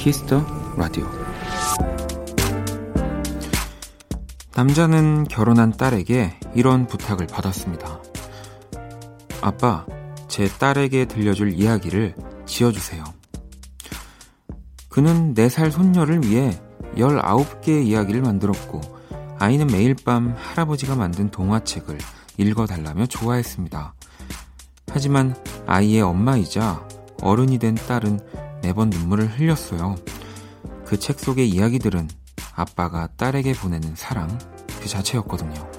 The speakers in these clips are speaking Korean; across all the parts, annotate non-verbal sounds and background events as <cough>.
Kiss the Radio 남자는 결혼한 딸에게 이런 부탁을 받았습니다. 아빠, 제 딸에게 들려줄 이야기를 지어주세요. 그는 4살 손녀를 위해 19개의 이야기를 만들었고, 아이는 매일 밤 할아버지가 만든 동화책을 읽어달라며 좋아했습니다. 하지만 아이의 엄마이자 어른이 된 딸은 매번 눈물을 흘렸어요. 그 책 속의 이야기들은 아빠가 딸에게 보내는 사랑 그 자체였거든요.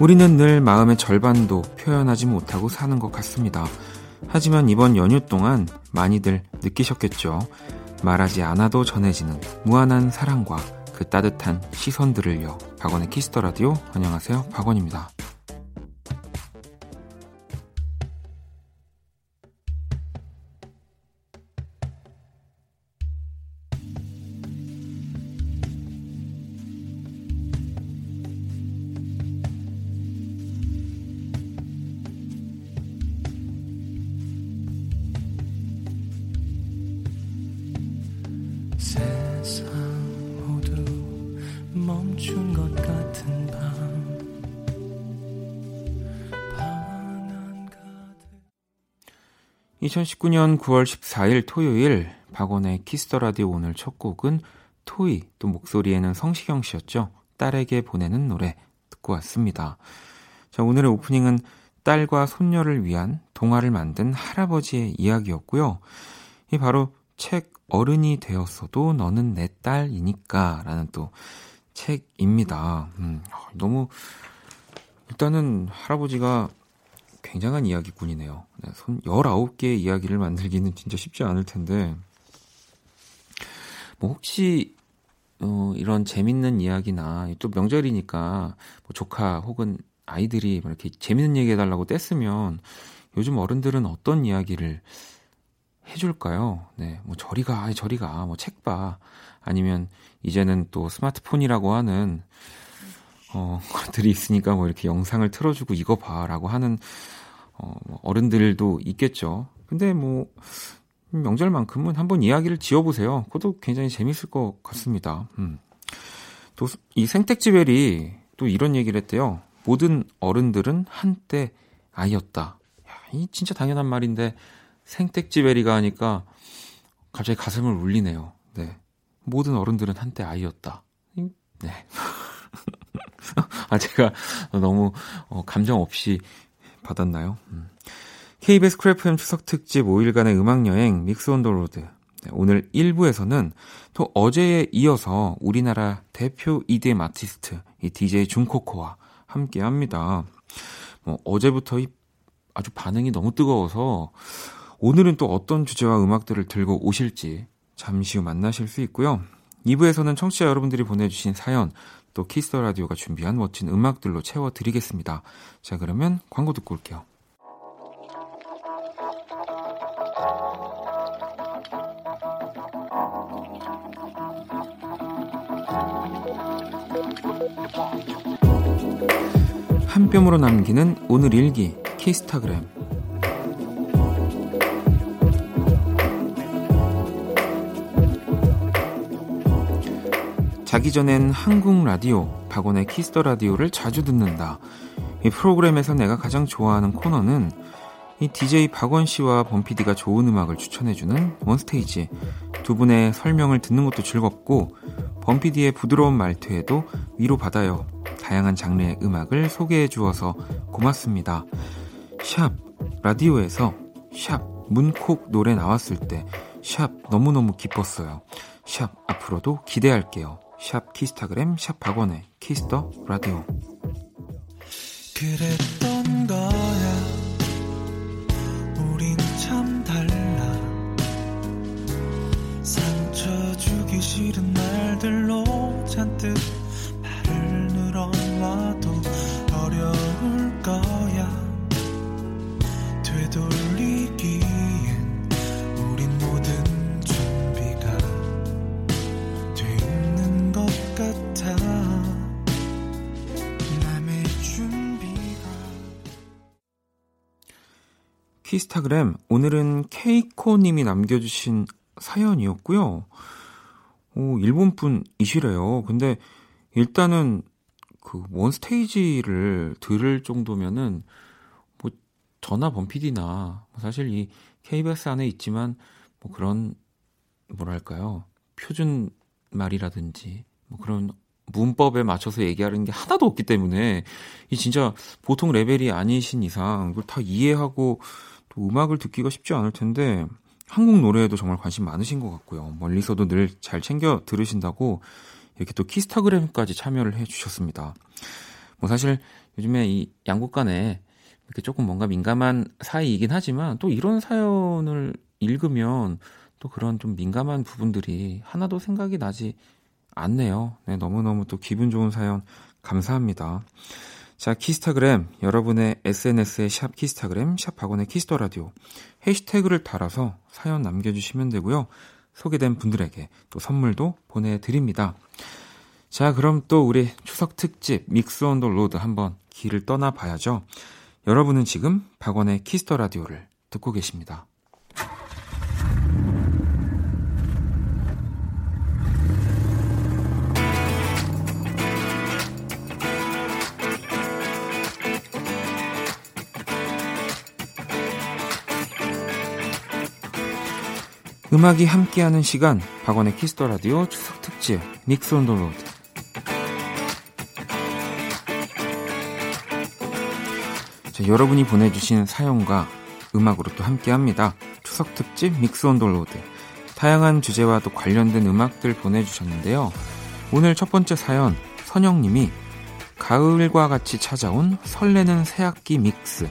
우리는 늘 마음의 절반도 표현하지 못하고 사는 것 같습니다. 하지만 이번 연휴 동안 많이들 느끼셨겠죠. 말하지 않아도 전해지는 무한한 사랑과 그 따뜻한 시선들을요. 박원의 Kiss the Radio. 안녕하세요. 박원입니다. 2019년 9월 14일 토요일 박원의 Kiss the Radio 오늘 첫 곡은 토이 또 목소리에는 성시경 씨였죠. 딸에게 보내는 노래 듣고 왔습니다. 자, 오늘의 오프닝은 딸과 손녀를 위한 동화를 만든 할아버지의 이야기였고요. 이 바로 책 어른이 되었어도 너는 내 딸이니까 라는 또 책입니다. 음, 너무 일단은 할아버지가 굉장한 이야기꾼이네요. 네, 손 19개의 이야기를 만들기는 진짜 쉽지 않을 텐데, 뭐 혹시, 어, 이런 재밌는 이야기나, 또 명절이니까, 뭐 조카 혹은 아이들이 뭐 이렇게 재밌는 얘기 해달라고 뗐으면, 요즘 어른들은 어떤 이야기를 해줄까요? 네, 뭐 저리 가, 저리 가, 뭐 책 봐. 아니면 이제는 또 스마트폰이라고 하는 어, 것들이 있으니까 뭐 이렇게 영상을 틀어주고 이거 봐라고 하는 어, 뭐 어른들도 있겠죠. 근데 뭐 명절만큼은 한번 이야기를 지어보세요. 그것도 굉장히 재밌을 것 같습니다. 음. 또 이 생택지벨이 또 이런 얘기를 했대요. 모든 어른들은 한때 아이였다. 야, 이 진짜 당연한 말인데 생택지벨이가 하니까 갑자기 가슴을 울리네요. 네. 모든 어른들은 한때 아이였다. 네. <laughs> <laughs> 아, 제가 너무 어, 감정 없이 받았나요? 음. KBS Cool FM 추석 특집 5일간의 음악여행 Mix on the Road. 네, 오늘 1부에서는 또 어제에 이어서 우리나라 대표 EDM 아티스트 이 DJ 준코코와 함께 합니다. 뭐 어제부터 이 아주 반응이 너무 뜨거워서 오늘은 또 어떤 주제와 음악들을 들고 오실지 잠시 후 만나실 수 있고요. 2부에서는 청취자 여러분들이 보내주신 사연 또 Kiss the Radio가 준비한 멋진 음악들로 채워드리겠습니다. 자, 그러면 광고 듣고 올게요. 한 뼘으로 남기는 오늘 일기 키스타그램 자기 전엔 항상 라디오, 박원의 Kiss the Radio를 자주 듣는다. 이 프로그램에서 내가 가장 좋아하는 코너는 이 DJ 박원 씨와 범피디가 좋은 음악을 추천해주는 One Stage. 두 분의 설명을 듣는 것도 즐겁고, 범피디의 부드러운 말투에도 위로받아요. 다양한 장르의 음악을 소개해 주어서 고맙습니다. 샵, 라디오에서 샵, 문콕 노래 나왔을 때, 샵, 너무너무 기뻤어요. 샵, 앞으로도 기대할게요. 샵 키스타그램 샵 박원의 Kiss the Radio. 그랬던 거야. 우린 참 달라. 상처 주기 싫은 날들로 잔뜩 발을 늘어놔도 어려울 키스타그램 오늘은 케이코님이 남겨주신 사연이었고요. 오, 일본 분이시래요. 근데 일단은 그 원스테이지를 들을 정도면은 뭐 전화 범피디나 뭐 사실 이 KBS 안에 있지만 뭐 그런 뭐랄까요 표준 말이라든지 뭐 그런 문법에 맞춰서 얘기하는 게 하나도 없기 때문에 이 진짜 보통 레벨이 아니신 이상 이걸 다 이해하고 또 음악을 듣기가 쉽지 않을 텐데 한국 노래에도 정말 관심 많으신 것 같고요. 멀리서도 늘 잘 챙겨 들으신다고 이렇게 또 키스타그램까지 참여를 해 주셨습니다. 뭐 사실 요즘에 이 양국 간에 이렇게 조금 뭔가 민감한 사이이긴 하지만 또 이런 사연을 읽으면 또 그런 좀 민감한 부분들이 하나도 생각이 나지 않네요. 네, 너무너무 또 기분 좋은 사연 감사합니다. 자, 키스타그램, 여러분의 SNS에 샵 키스타그램, 샵 박원의 Kiss the Radio 해시태그를 달아서 사연 남겨주시면 되고요. 소개된 분들에게 또 선물도 보내드립니다. 자, 그럼 또 우리 추석 특집 Mix on the Road 한번 길을 떠나봐야죠. 여러분은 지금 박원의 Kiss the Radio를 듣고 계십니다. 음악이 함께하는 시간 박원의 Kiss the Radio 추석 특집 Mix on the Road 자, 여러분이 보내주신 사연과 음악으로 또 함께합니다. 추석 특집 Mix on the Road 다양한 주제와 또 관련된 음악들 보내주셨는데요. 오늘 첫 번째 사연 선영님이 가을과 같이 찾아온 설레는 새학기 mix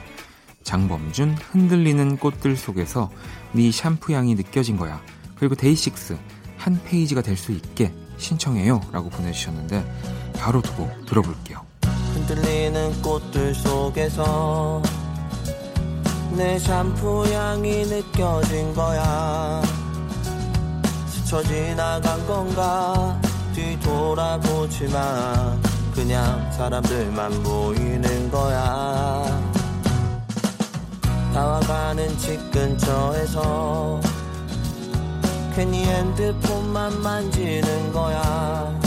장범준 흔들리는 꽃들 속에서 네 샴푸 향이 느껴진 거야. 그리고 데이식스 한 페이지가 될 수 있게 신청해요. 라고 보내주셨는데 바로 두고 들어볼게요. 흔들리는 꽃들 속에서 내 샴푸 향이 느껴진 거야. 스쳐 지나간 건가 뒤돌아보지 마. 그냥 사람들만 보이는 거야. 다와가는 집 근처에서 괜히 핸드폰만 만지는 거야.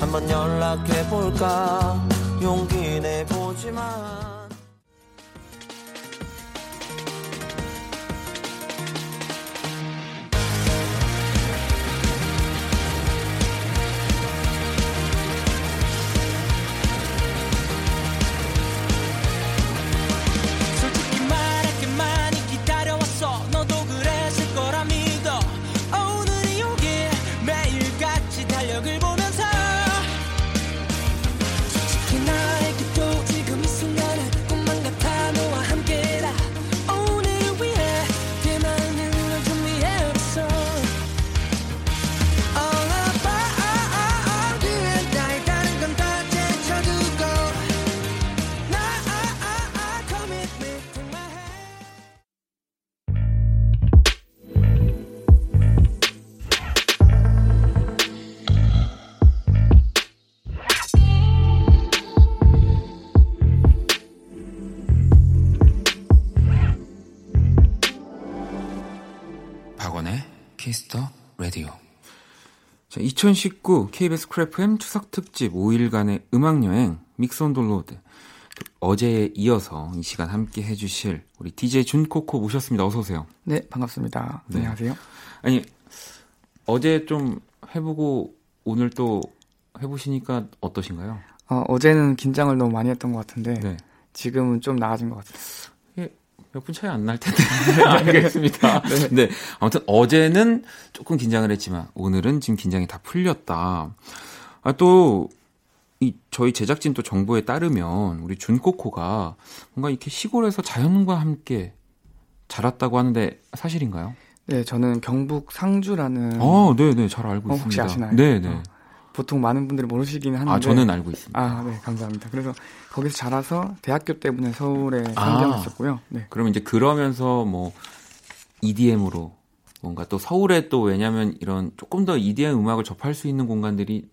한번 연락해볼까? 용기 내보지만 라디오. 자, 2019 KBS Cool FM 추석 특집 5일간의 음악 여행 Mix on the Road. 어제에 이어서 이 시간 함께 해주실 우리 DJ 준코코 모셨습니다. 어서 오세요. 네, 반갑습니다. 네. 안녕하세요. 아니 어제 좀 해보고 오늘 또 해보시니까 어떠신가요? 어, 어제는 긴장을 너무 많이 했던 것 같은데 네. 지금은 좀 나아진 것 같아요. 몇 분 차이 안 날 텐데. <laughs> 알겠습니다. 네. 네. 아무튼 어제는 조금 긴장을 했지만 오늘은 지금 긴장이 다 풀렸다. 아, 또, 이, 저희 제작진 또 정보에 따르면 우리 준코코가 뭔가 이렇게 시골에서 자연과 함께 자랐다고 하는데 사실인가요? 네, 저는 경북 상주라는. 어, 네네, 잘 알고 어, 있습니다. 혹시 아시나요? 네네. 어. 보통 많은 분들이 모르시긴 하는데. 아, 저는 알고 있습니다. 아, 네, 감사합니다. 그래서 거기서 자라서 대학교 때문에 서울에 상경했었고요. 아, 네. 그러면 이제 그러면서 뭐 EDM으로 뭔가 또 서울에 또 왜냐면 이런 조금 더 EDM 음악을 접할 수 있는 공간들이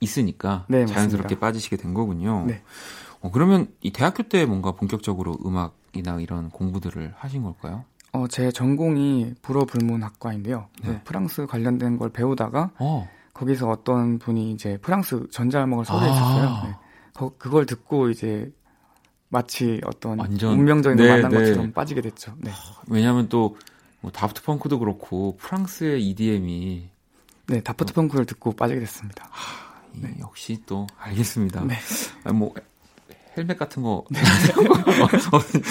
있으니까 네, 자연스럽게 빠지시게 된 거군요. 네. 어, 그러면 이 대학교 때 뭔가 본격적으로 음악 문학이나 이런 공부들을 하신 걸까요? 어, 제 전공이 불어불문학과인데요. 네. 프랑스 관련된 걸 배우다가 어. 거기서 어떤 분이 이제 프랑스 전자음악을 소개했었어요. 아. 네. 거, 그걸 듣고 이제 마치 어떤 완전, 운명적인 걸 네, 만난 네. 것처럼 빠지게 됐죠. 네. 왜냐하면 또 뭐 다프트 펑크도 그렇고 프랑스의 EDM이 네 다프트 펑크를 듣고 빠지게 됐습니다. 하, 네. 역시 또 알겠습니다. 네. 아, 뭐 헬멧 같은 거. 네. <laughs>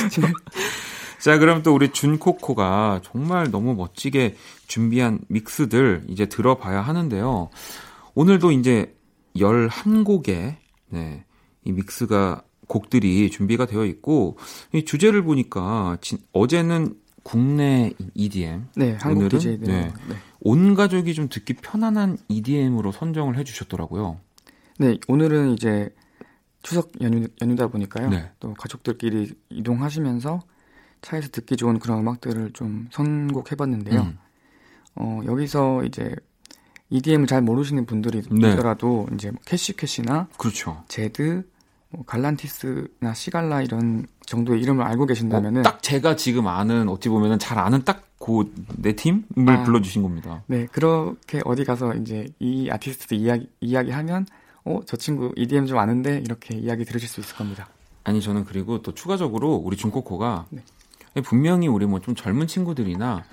<laughs> 자, 그럼 또 우리 준코코가 정말 너무 멋지게 준비한 믹스들 이제 들어봐야 하는데요. 오늘도 이제 11곡의 네, 이 믹스가 곡들이 준비가 되어 있고 이 주제를 보니까 진, 어제는 국내 EDM, 네, 한국 오늘은 DJ 네, 네. 온 가족이 좀 듣기 편안한 EDM으로 선정을 해주셨더라고요. 네, 오늘은 이제 추석 연휴, 연휴다 보니까요. 네. 또 가족들끼리 이동하시면서 차에서 듣기 좋은 그런 음악들을 좀 선곡해봤는데요. 음. 어, 여기서 이제 EDM을 잘 모르시는 분들이 네. 있더라도 이제 뭐 Cash Cash나 그렇죠. Zedd, 뭐 Galantis나 Sigala 이런 정도의 이름을 알고 계신다면은 어, 딱 제가 지금 아는 어찌 보면은 잘 아는 딱 그 네 팀을 아, 불러주신 겁니다. 네 그렇게 어디 가서 이제 이 아티스트 이야기 이야기하면 어 저 친구 EDM 좀 아는데 이렇게 이야기 들으실 수 있을 겁니다. 아니 저는 그리고 또 추가적으로 우리 중코코가 네. 분명히 우리 뭐 좀 젊은 친구들이나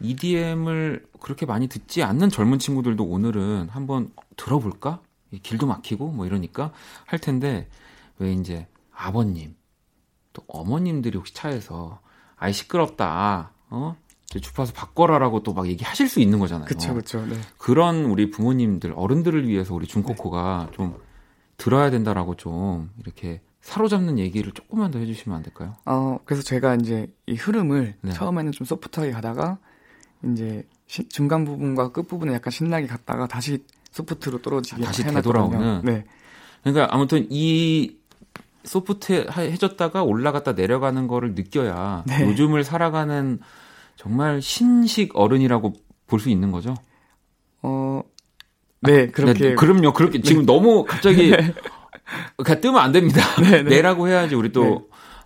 EDM을 그렇게 많이 듣지 않는 젊은 친구들도 오늘은 한번 들어볼까? 길도 막히고 뭐 이러니까 할 텐데 왜 이제 아버님 또 어머님들이 혹시 차에서 아이 시끄럽다 어 주파수 바꿔라라고 또 막 얘기하실 수 있는 거잖아요. 그렇죠, 그렇죠. 네. 그런 우리 부모님들 어른들을 위해서 우리 중코코가 네. 좀 들어야 된다라고 좀 이렇게 사로잡는 얘기를 조금만 더 해주시면 안 될까요? 어, 그래서 제가 이제 이 흐름을 네. 처음에는 좀 소프트하게 가다가 이제 시, 중간 부분과 끝 부분에 약간 신나게 갔다가 다시 소프트로 떨어지게 아, 다시 되돌아오는. 네. 그러니까 아무튼 이 소프트 해졌다가 올라갔다 내려가는 거를 느껴야 네. 요즘을 살아가는 정말 신식 어른이라고 볼 수 있는 거죠. 어, 네, 그렇게. 네, 그럼요. 그렇게 네. 지금 너무 갑자기 <laughs> 네. 그냥 뜨면 안 됩니다. 네네. <laughs> 네. 내라고 해야지 우리 또 네.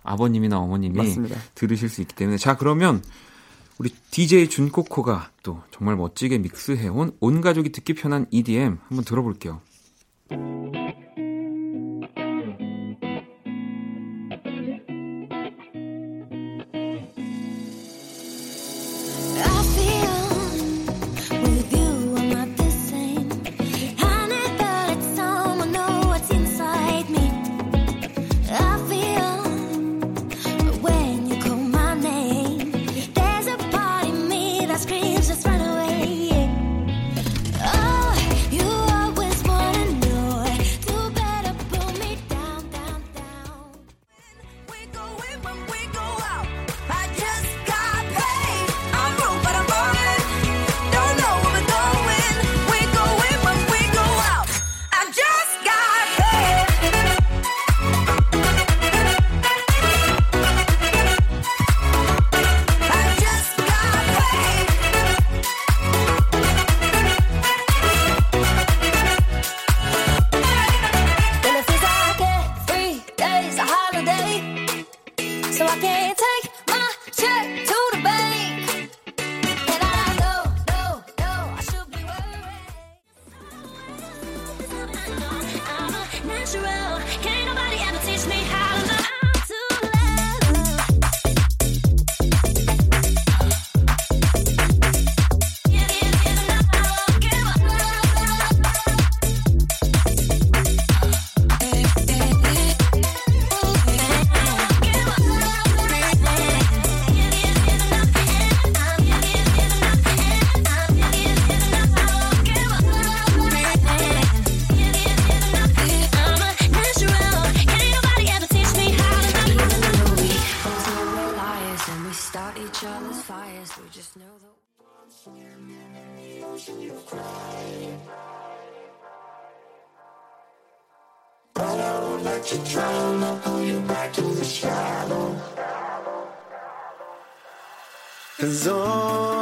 아버님이나 어머님이 맞습니다. 들으실 수 있기 때문에 자 그러면 우리 DJ 준코코가 또 정말 멋지게 믹스해온 온 가족이 듣기 편한 EDM 한번 들어볼게요. let you drown, I'll pull you back to the shadow. Cause all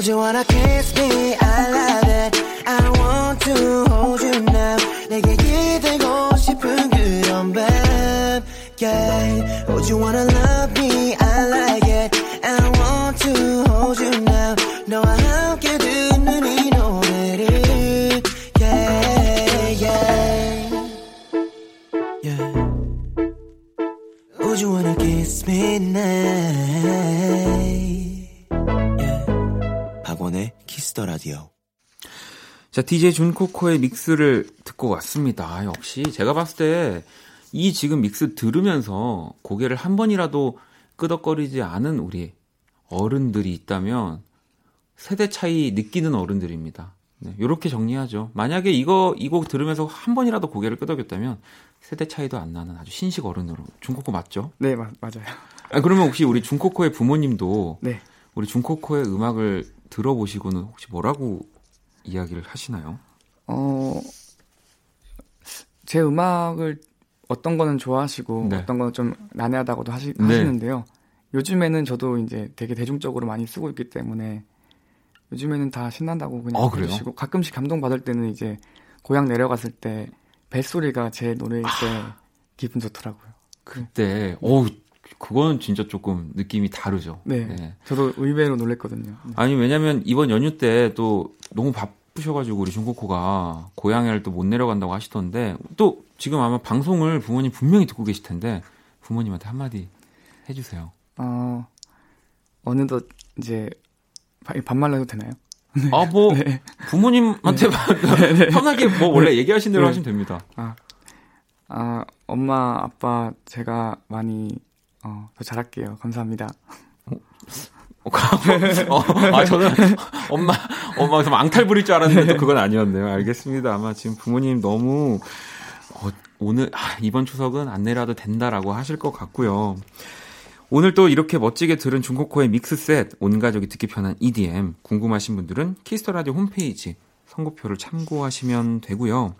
Do you wanna kiss me? I love it. I want to DJ 준코코의 믹스를 듣고 왔습니다. 역시 제가 봤을 때 이 지금 믹스 들으면서 고개를 한 번이라도 끄덕거리지 않은 우리 어른들이 있다면 세대 차이 느끼는 어른들입니다. 네, 이렇게 정리하죠. 만약에 이거 이 곡 들으면서 한 번이라도 고개를 끄덕였다면 세대 차이도 안 나는 아주 신식 어른으로 준코코 맞죠? 네, 마, 맞아요. 아, 그러면 혹시 우리 준코코의 부모님도 네. 우리 준코코의 음악을 들어보시고는 혹시 뭐라고 이야기를 하시나요? 어, 제 음악을 어떤 거는 좋아하시고 네. 어떤 거는 좀 난해하다고도 하시, 네. 하시는데요. 요즘에는 저도 이제 되게 대중적으로 많이 쓰고 있기 때문에 요즘에는 다 신난다고 그냥 아, 그러시고 가끔씩 감동 받을 때는 이제 고향 내려갔을 때 뱃소리가 제 노래일 때 아, 기분 좋더라고요. 그때 어 그거는 진짜 조금 느낌이 다르죠. 네. 네. 저도 의외로 놀랬거든요. 네. 아니, 왜냐면 이번 연휴 때 또 너무 바쁘셔가지고 우리 중국호가 고향을 또못 내려간다고 하시던데 또 지금 아마 방송을 부모님 분명히 듣고 계실 텐데 부모님한테 한마디 해주세요. 어, 어느덧 이제 반말로 해도 되나요? 네. 아, 뭐, <laughs> 네. 부모님한테 네. 네. 편하게 뭐 원래 얘기하신 대로 네. 하시면 됩니다. 아, 아, 엄마, 아빠, 제가 많이 어, 더 잘할게요. 감사합니다. 어, 어, 아, 저는 엄마, 엄마 좀 앙탈 부릴 줄 알았는데 또 그건 아니었네요. 알겠습니다. 아마 지금 부모님 너무, 어, 오늘, 아, 이번 추석은 안 내려도 된다라고 하실 것 같고요. 오늘 또 이렇게 멋지게 들은 중고코의 믹스셋, 온 가족이 듣기 편한 EDM, 궁금하신 분들은 키스터라디오 홈페이지 선고표를 참고하시면 되고요.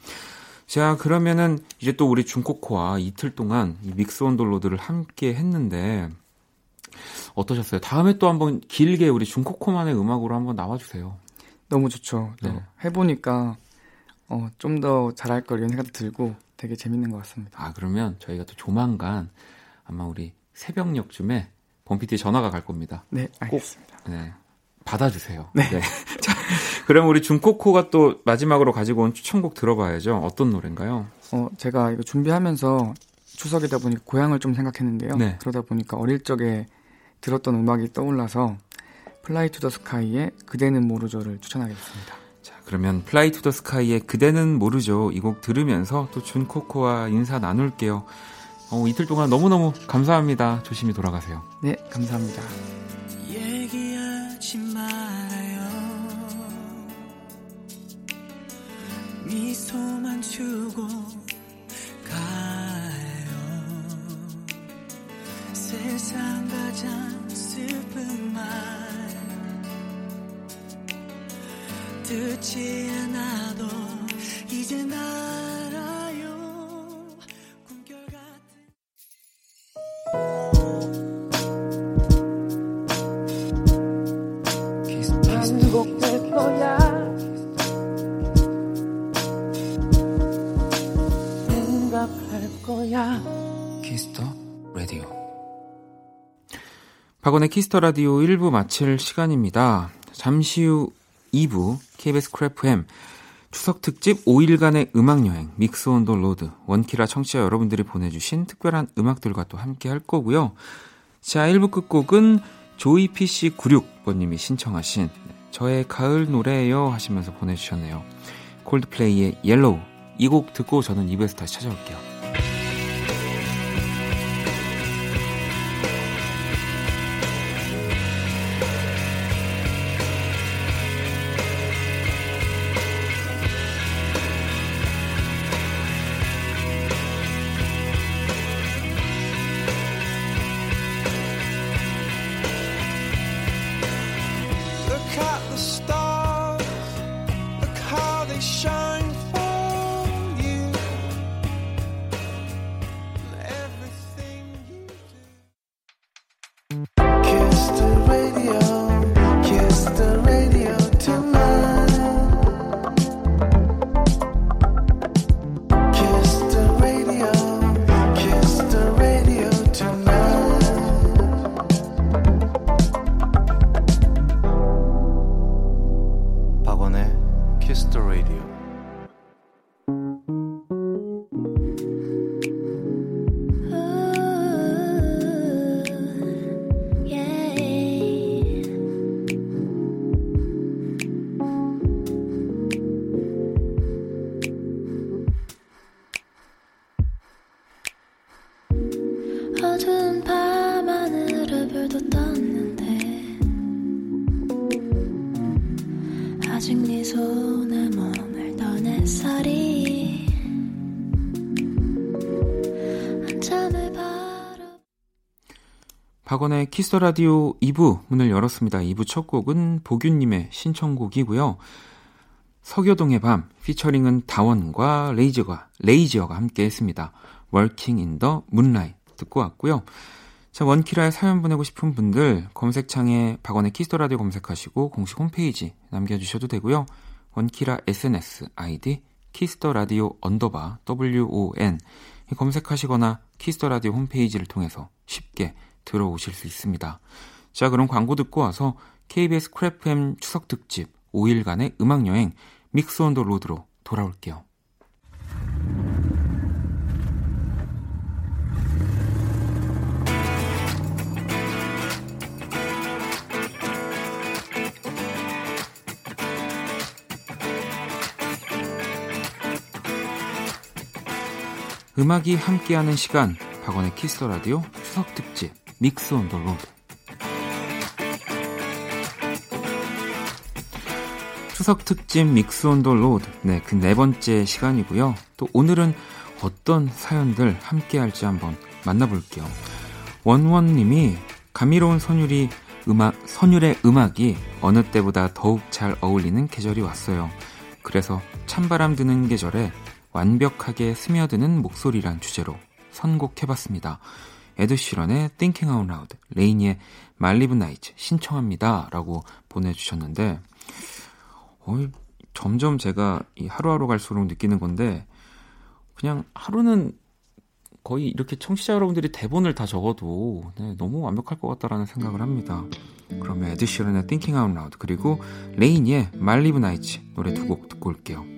자, 그러면은 이제 또 우리 중코코와 이틀 동안 이 믹스 온돌로드를 함께 했는데 어떠셨어요? 다음에 또 한번 길게 우리 중코코만의 음악으로 한번 나와주세요. 너무 좋죠. 네. 해보니까 어, 좀 더 잘할 걸 이런 생각도 들고 되게 재밌는 것 같습니다. 아, 그러면 저희가 또 조만간 아마 우리 새벽녘쯤에 범피티 전화가 갈 겁니다. 네, 알겠습니다. 꼭, 네, 받아주세요. 네. 네. <laughs> 자, <laughs> 그럼 우리 준코코가 또 마지막으로 가지고 온 추천곡 들어봐야죠. 어떤 노래인가요? 어, 제가 이거 준비하면서 추석이다 보니까 고향을 좀 생각했는데요. 네. 그러다 보니까 어릴 적에 들었던 음악이 떠올라서 Fly to the Sky의 그대는 모르죠를 추천하겠습니다. 자, 그러면 Fly to the Sky의 그대는 모르죠 이 곡 들으면서 또 준코코와 인사 나눌게요. 어, 이틀 동안 너무너무 감사합니다. 조심히 돌아가세요. 네, 감사합니다. 미소만 주고 가요. 세상 가장 슬픈 말. 듣지 않아도 이제 알 박원의 키스터 라디오 1부 마칠 시간입니다. 잠시 후 2부 KBS Cool FM 추석 특집 5일간의 음악 여행 Mix on the Road 원키라 청취자 여러분들이 보내주신 특별한 음악들과 또 함께 할 거고요. 자 1부 끝곡은 조이PC96번님이 신청하신 저의 가을 노래예요 하시면서 보내주셨네요. Coldplay의 Yellow 이 곡 듣고 저는 2부에서 다시 찾아올게요. 박원의 Kiss the Radio 2부 문을 열었습니다. 2부 첫 곡은 보균님의 신청곡이고요. 서교동의 밤 featuring은 다원과 레이저가 레이저가 함께 했습니다. Walking in the Moonlight 듣고 왔고요. 자, 원키라에 사연 보내고 싶은 분들 검색창에 박원의 Kiss the Radio 검색하시고 공식 홈페이지 남겨주셔도 되고요. 원키라 SNS 아이디 Kiss the Radio underbar WON 검색하시거나 Kiss the Radio 홈페이지를 통해서 쉽게 들어오실 수 있습니다. 자, 그럼 광고 듣고 와서 KBS Cool FM 추석 특집 5일간의 음악 여행 Mix on the Road로 돌아올게요. 음악이 함께하는 시간 박원의 Kiss the Radio 추석 특집 Mix on the Road 추석 특집 Mix on the Road 네, 그 네 번째 시간이고요. 또 오늘은 어떤 사연들 함께 할지 한번 만나볼게요. 원원 님이 감미로운 선율이 음악, 선율의 음악이 어느 때보다 더욱 잘 어울리는 계절이 왔어요. 그래서 찬바람 드는 계절에 완벽하게 스며드는 목소리란 주제로 선곡해봤습니다. 에드시런의 Thinking Out Loud, 레이니의 말리브 나이츠 신청합니다. 라고 보내주셨는데, 어이, 점점 제가 이 하루하루 갈수록 느끼는 건데, 그냥 하루는 거의 이렇게 청취자 여러분들이 대본을 다 적어도 네, 너무 완벽할 것 같다라는 생각을 합니다. 그러면 에드시런의 Thinking Out Loud 그리고 레이니의 말리브 나이츠 노래 두 곡 듣고 올게요.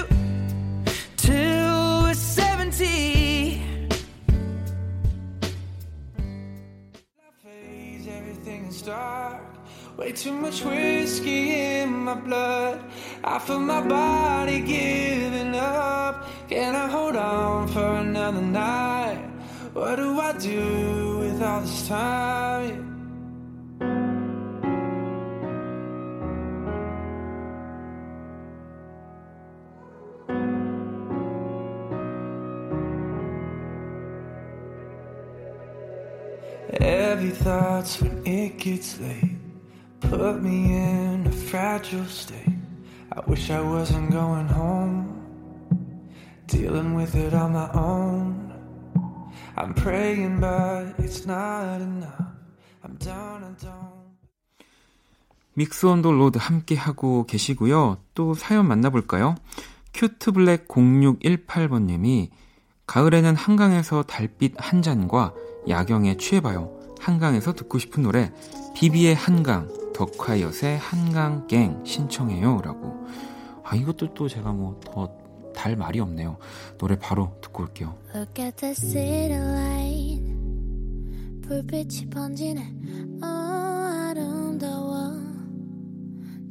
Way too much whiskey in my blood. I feel my body giving up. Can I hold on for another night? What do I do with all this time? Every thought's when it gets late put me in a fragile state. I wish I wasn't going home, dealing with it on my own. I'm praying, but it's not enough. I'm down and down. 믹스 온더 로드 함께 하고 계시고요. 또 사연 만나볼까요? 큐트블랙 0618번님이 가을에는 한강에서 달빛 한 잔과 야경에 취해봐요. 한강에서 듣고 싶은 노래 비비의 한강 덕화여의 한강갱 신청해요 라고. 아 이것도 또 제가 뭐 더 달 말이 없네요. 노래 바로 듣고 올게요. Look at the city light 불빛이 번지네. 어 아름다워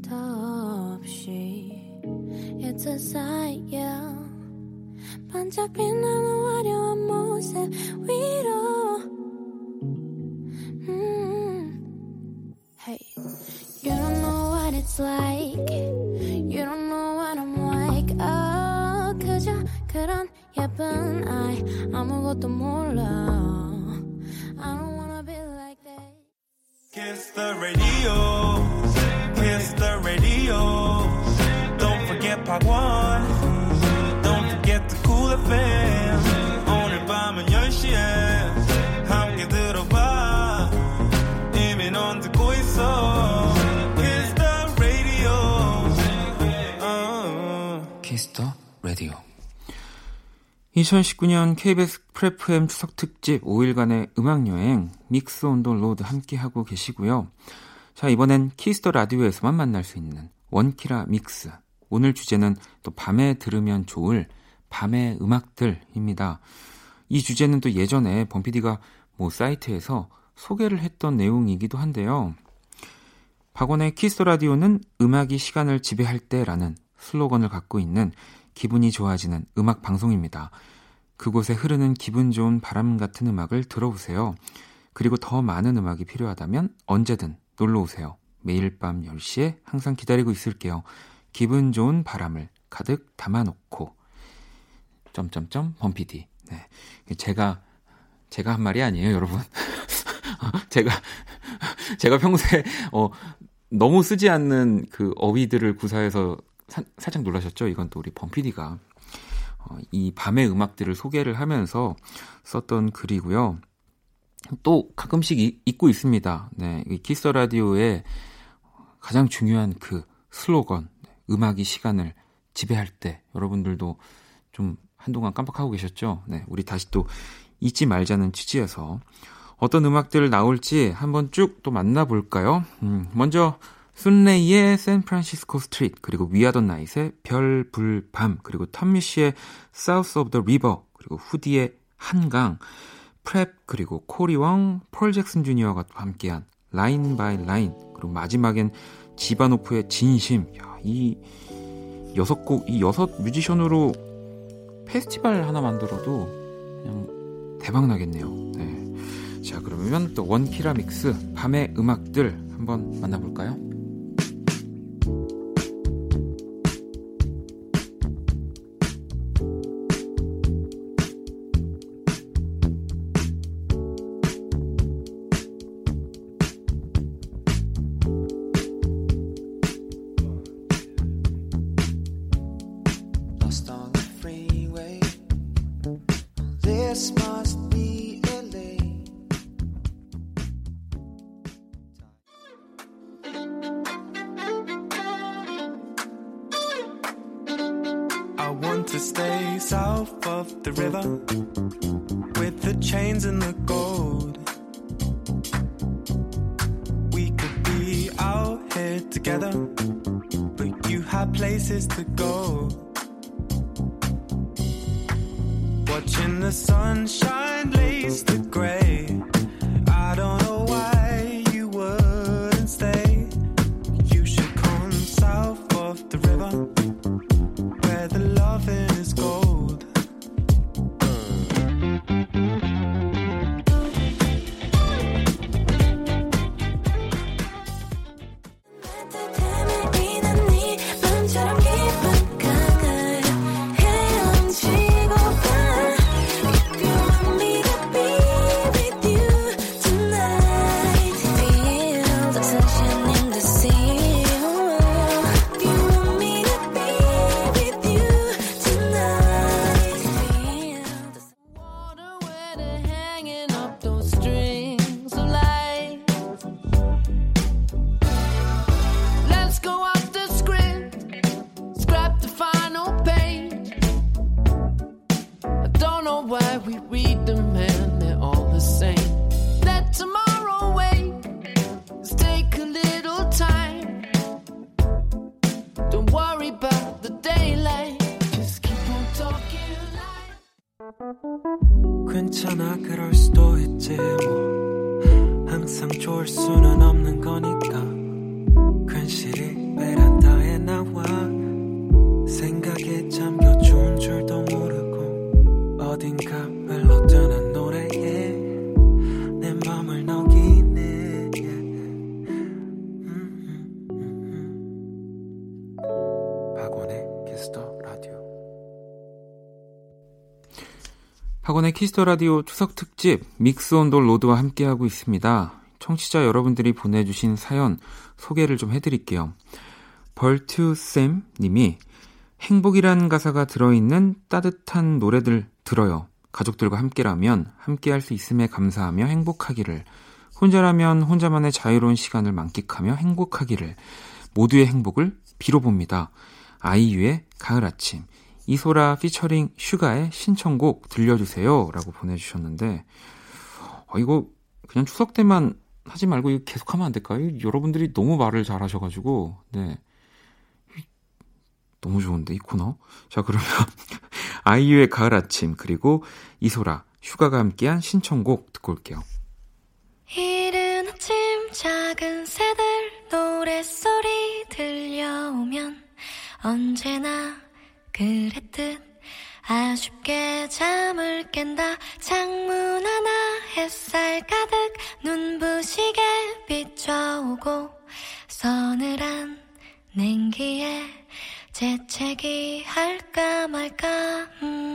덥시 It's a sight yeah. 반짝 빛나는 화려한 모습 위로 it's like. You don't know what I'm like. Oh, 그저 그런 예쁜 아이 아무것도 몰라. I don't wanna be like that. Kiss the radio. Kiss the radio. Don't forget part one. 2019년 KBS 프레프엠 추석 특집 5일간의 음악 여행 믹스 온도 로드 함께 하고 계시고요. 자, 이번엔 Kiss the Radio에서만 만날 수 있는 원키라 믹스. 오늘 주제는 또 밤에 들으면 좋을 밤의 음악들입니다. 이 주제는 또 예전에 범피디가 뭐 사이트에서 소개를 했던 내용이기도 한데요. 박원의 Kiss the Radio는 음악이 시간을 지배할 때라는 슬로건을 갖고 있는 기분이 좋아지는 음악 방송입니다. 그곳에 흐르는 기분 좋은 바람 같은 음악을 들어보세요. 그리고 더 많은 음악이 필요하다면 언제든 놀러 오세요. 매일 밤 10시에 항상 기다리고 있을게요. 기분 좋은 바람을 가득 담아놓고 점점점 범피디. 네. 제가 제가 한 말이 아니에요, 여러분. <laughs> 제가 제가 평소에 어 너무 쓰지 않는 그 어휘들을 구사해서 사, 살짝 놀라셨죠? 이건 또 우리 범피디가 어, 이 밤의 음악들을 소개를 하면서 썼던 글이고요. 또 가끔씩 이, 잊고 있습니다. 네, Kiss the Radio의 가장 중요한 그 슬로건 네, 음악이 시간을 지배할 때 여러분들도 좀 한동안 깜빡하고 계셨죠? 네, 우리 다시 또 잊지 말자는 취지에서 어떤 음악들 나올지 한번 쭉 또 만나볼까요? 음, 먼저 Sun Rai의 San Francisco Street 그리고 위아더 나잇의 별, 불, 밤 그리고 Tom Misch의 South of the River 그리고 후디의 한강 프랩 그리고 Cory Wong, Paul Jackson Jr.가 함께한 Line by Line 그리고 마지막엔 지바노프의 진심 야, 이 여섯 곡 이 여섯 뮤지션으로 페스티벌 하나 만들어도 그냥 대박 나겠네요. 네. 자 그러면 또 원키라 믹스 밤의 음악들 한번 만나볼까요? smile. 박원의 Kiss the Radio 추석 특집 Mix on the Road와 함께하고 있습니다. 청취자 여러분들이 보내주신 사연 소개를 좀 해드릴게요. 벌투쌤 님이 행복이란 가사가 들어있는 따뜻한 노래들 들어요. 가족들과 함께라면 함께할 수 있음에 감사하며 행복하기를. 혼자라면 혼자만의 자유로운 시간을 만끽하며 행복하기를. 모두의 행복을 빌어봅니다. 아이유의 가을 아침. 이소라 피처링 슈가의 신청곡 들려주세요. 라고 보내주셨는데, 어, 이거 그냥 추석 때만 하지 말고 이거 계속하면 안 될까요? 여러분들이 너무 말을 잘 하셔가지고, 네. 너무 좋은데, 이 코너? 자, 그러면, <laughs> 아이유의 가을 아침, 그리고 이소라, 슈가가 함께한 신청곡 듣고 올게요. 이른 아침 작은 새들 노랫소리 들려오면 언제나 그랬듯 아쉽게 잠을 깬다 창문 하나 햇살 가득 눈부시게 비춰오고 서늘한 냉기에 재채기 할까 말까 음.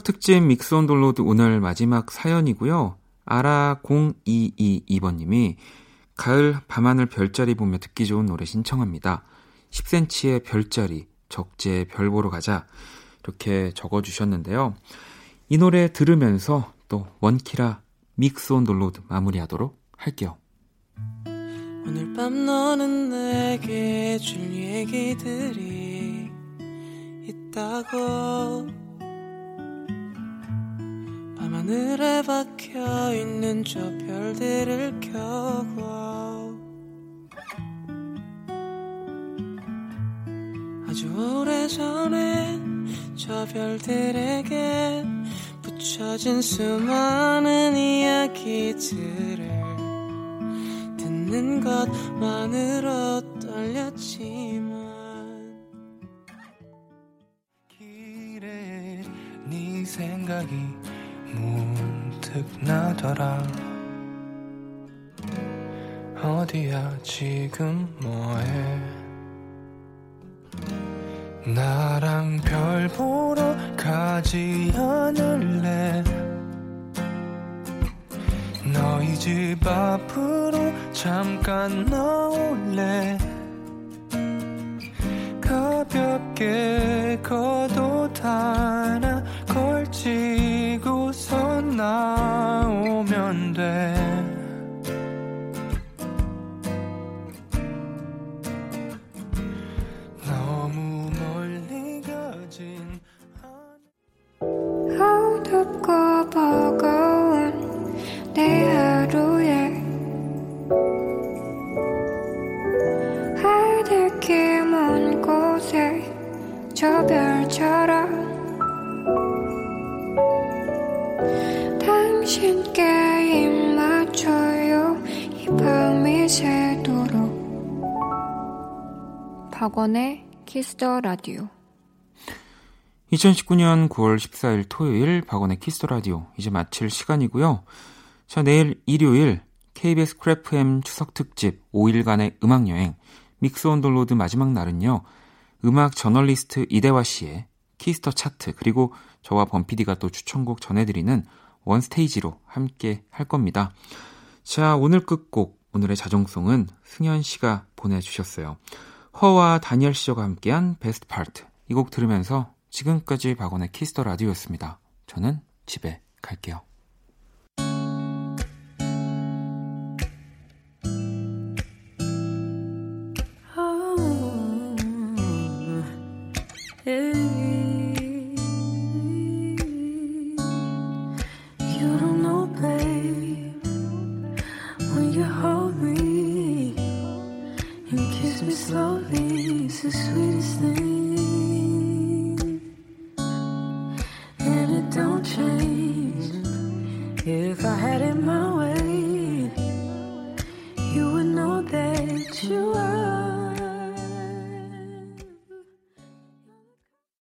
추석 특집 믹스 온 돌로드 오늘 마지막 사연이고요. 아라 0222번님이 가을 밤하늘 별자리 보며 듣기 좋은 노래 신청합니다. 10cm의 별자리, 적재의 별 보러 가자. 이렇게 적어주셨는데요. 이 노래 들으면서 또 원키라 믹스 온 돌로드 마무리하도록 할게요. 오늘 밤 너는 내게 줄 얘기들이 있다고 밤하늘에 박혀있는 저 별들을 켜고 아주 오래전에 저 별들에게 붙여진 수많은 이야기들을 듣는 것만으로 떨렸지만 길에 네 생각이 문득 나더라. 어디야 지금 뭐해? 나랑 별 보러 가지 않을래? 너희 집 앞으로 잠깐 나올래? 가볍게 걸 박원의 Kiss the Radio 2019년 9월 14일 토요일 박원의 Kiss the Radio 이제 마칠 시간이고요. 자, 내일 일요일 KBS Cool FM 추석 특집 5일간의 음악 여행 Mix on the Road 마지막 날은요. 음악 저널리스트 이대화 씨의 Kiss the Chart 그리고 저와 범피디가 또 추천곡 전해드리는 One Stage로 함께 할 겁니다. 자, 오늘 끝곡 오늘의 자정송은 승현 씨가 보내주셨어요. 허와 다니엘 씨와 함께한 Best Part 이 곡 들으면서 지금까지 박원의 Kiss the Radio였습니다. 저는 집에 갈게요.